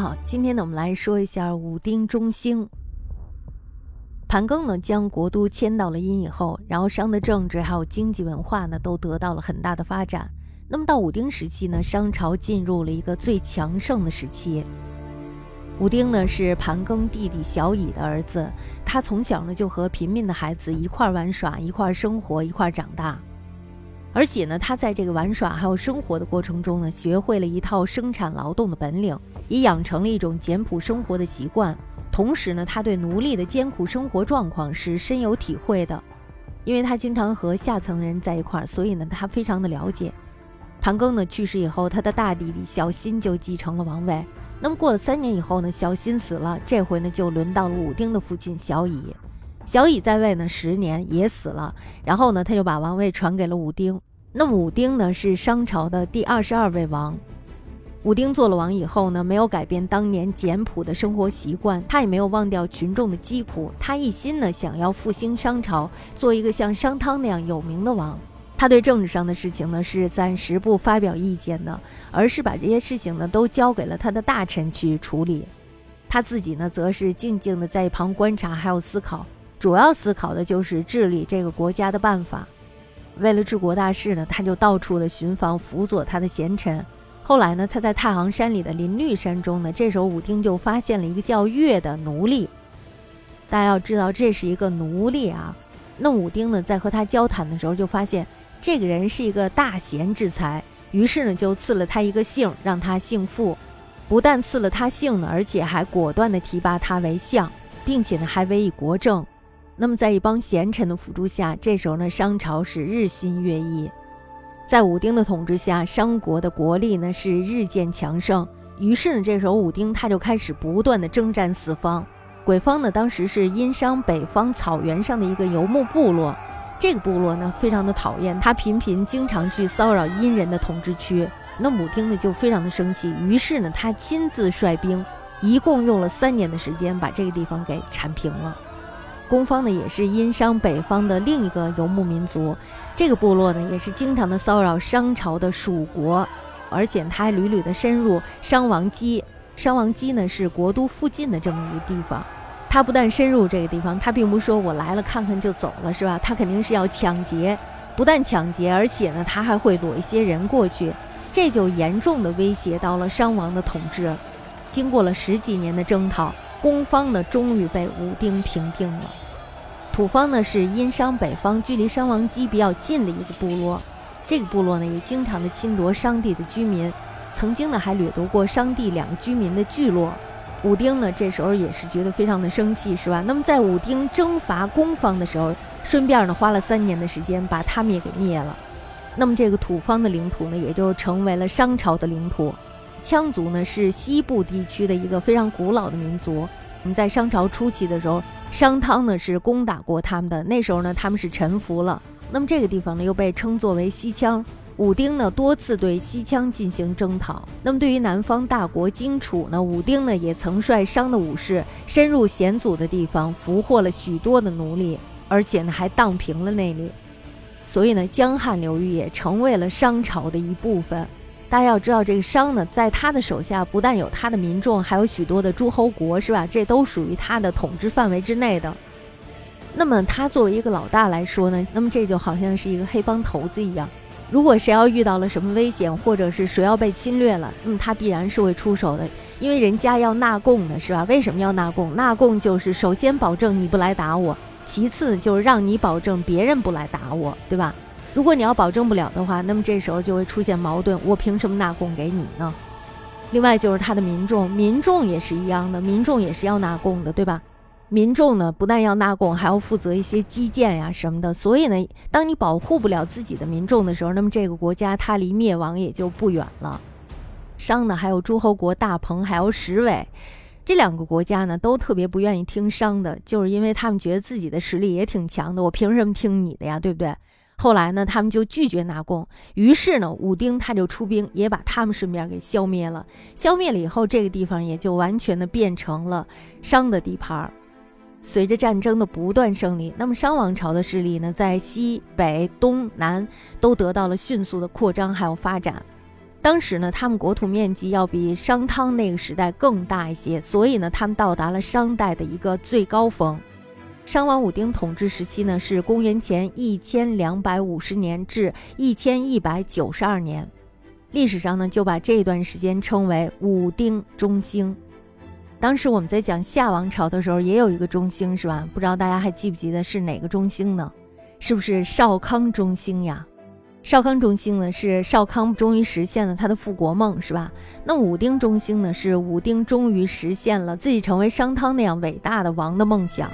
好，今天呢，我们来说一下武丁中兴。盘庚呢，将国都迁到了殷以后，然后商的政治还有经济文化呢，都得到了很大的发展。那么到武丁时期呢，商朝进入了一个最强盛的时期。武丁呢是盘庚弟弟小乙的儿子，他从小呢就和平民的孩子一块玩耍，一块生活，一块长大。而且呢，他在这个玩耍还有生活的过程中呢，学会了一套生产劳动的本领，也养成了一种简朴生活的习惯。同时呢，他对奴隶的艰苦生活状况是深有体会的，因为他经常和下层人在一块儿，所以呢，他非常的了解。盘庚呢去世以后，他的大弟弟小辛就继承了王位。那么过了三年以后呢，小辛死了，这回呢就轮到了武丁的父亲小乙。小乙在位呢十年也死了，然后呢他就把王位传给了武丁。那武丁呢是商朝的第二十二位王。武丁做了王以后呢，没有改变当年简朴的生活习惯，他也没有忘掉群众的疾苦，他一心呢想要复兴商朝，做一个像商汤那样有名的王。他对政治上的事情呢是暂时不发表意见的，而是把这些事情呢都交给了他的大臣去处理，他自己呢则是静静的在一旁观察，还有思考。主要思考的就是治理这个国家的办法。为了治国大事呢，他就到处的寻访辅佐他的贤臣。后来呢，他在太行山里的林绿山中呢，这时候武丁就发现了一个叫月的奴隶。大家要知道，这是一个奴隶啊。那武丁呢，在和他交谈的时候，就发现这个人是一个大贤之才，于是呢，就赐了他一个姓，让他姓傅。不但赐了他姓呢，而且还果断地提拔他为相，并且呢，还委以国政。那么，在一帮贤臣的辅助下，这时候呢，商朝是日新月异。在武丁的统治下，商国的国力呢是日渐强盛。于是呢，这时候武丁他就开始不断的征战四方。鬼方呢，当时是殷商北方草原上的一个游牧部落。这个部落呢，非常的讨厌他，频频经常去骚扰殷人的统治区。那武丁呢，就非常的生气。于是呢，他亲自率兵，一共用了三年的时间，把这个地方给铲平了。攻方呢，也是殷商北方的另一个游牧民族，这个部落呢，也是经常的骚扰商朝的属国，而且他还屡屡的深入商王畿。商王畿呢，是国都附近的这么一个地方。他不但深入这个地方，他并不说我来了看看就走了，是吧？他肯定是要抢劫，不但抢劫，而且呢，他还会裸一些人过去，这就严重的威胁到了商王的统治。经过了十几年的征讨。攻方呢，终于被武丁平定了。土方呢，是殷商北方距离商王畿比较近的一个部落。这个部落呢，也经常的侵夺商地的居民，曾经呢，还掠夺过商地两个居民的聚落。武丁呢，这时候也是觉得非常的生气，是吧？那么在武丁征伐攻方的时候，顺便呢，花了三年的时间把他们也给灭了。那么这个土方的领土呢，也就成为了商朝的领土。羌族呢是西部地区的一个非常古老的民族。我们在商朝初期的时候，商汤呢是攻打过他们的，那时候呢他们是臣服了。那么这个地方呢又被称作为西羌。武丁呢多次对西羌进行征讨。那么对于南方大国荆楚呢，武丁呢也曾率商的武士深入险阻的地方，俘获了许多的奴隶，而且呢还荡平了那里。所以呢，江汉流域也成为了商朝的一部分。大家要知道，这个商呢，在他的手下不但有他的民众，还有许多的诸侯国，是吧？这都属于他的统治范围之内的。那么他作为一个老大来说呢，那么这就好像是一个黑帮头子一样。如果谁要遇到了什么危险，或者是谁要被侵略了，那么他必然是会出手的，因为人家要纳贡的，是吧？为什么要纳贡？纳贡就是首先保证你不来打我，其次就是让你保证别人不来打我，对吧？如果你要保证不了的话，那么这时候就会出现矛盾。我凭什么纳贡给你呢？另外就是他的民众，民众也是一样的，民众也是要纳贡的，对吧？民众呢不但要纳贡，还要负责一些基建呀什么的。所以呢，当你保护不了自己的民众的时候，那么这个国家它离灭亡也就不远了。商呢还有诸侯国大鹏，还有石尾，这两个国家呢都特别不愿意听商的，就是因为他们觉得自己的实力也挺强的，我凭什么听你的呀？对不对？后来呢，他们就拒绝纳贡。于是呢，武丁他就出兵，也把他们顺便给消灭了。消灭了以后，这个地方也就完全的变成了商的地盘。随着战争的不断胜利，那么商王朝的势力呢，在西北、东南都得到了迅速的扩张还有发展。当时呢，他们国土面积要比商汤那个时代更大一些，所以呢，他们到达了商代的一个最高峰。商王武丁统治时期呢，是公元前一千两百五十年至一千一百九十二年，历史上呢就把这段时间称为武丁中兴。当时我们在讲夏王朝的时候，也有一个中兴，是吧？不知道大家还记不记得是哪个中兴呢？是不是少康中兴呀？少康中兴呢，是少康终于实现了他的复国梦，是吧？那武丁中兴呢，是武丁终于实现了自己成为商汤那样伟大的王的梦想。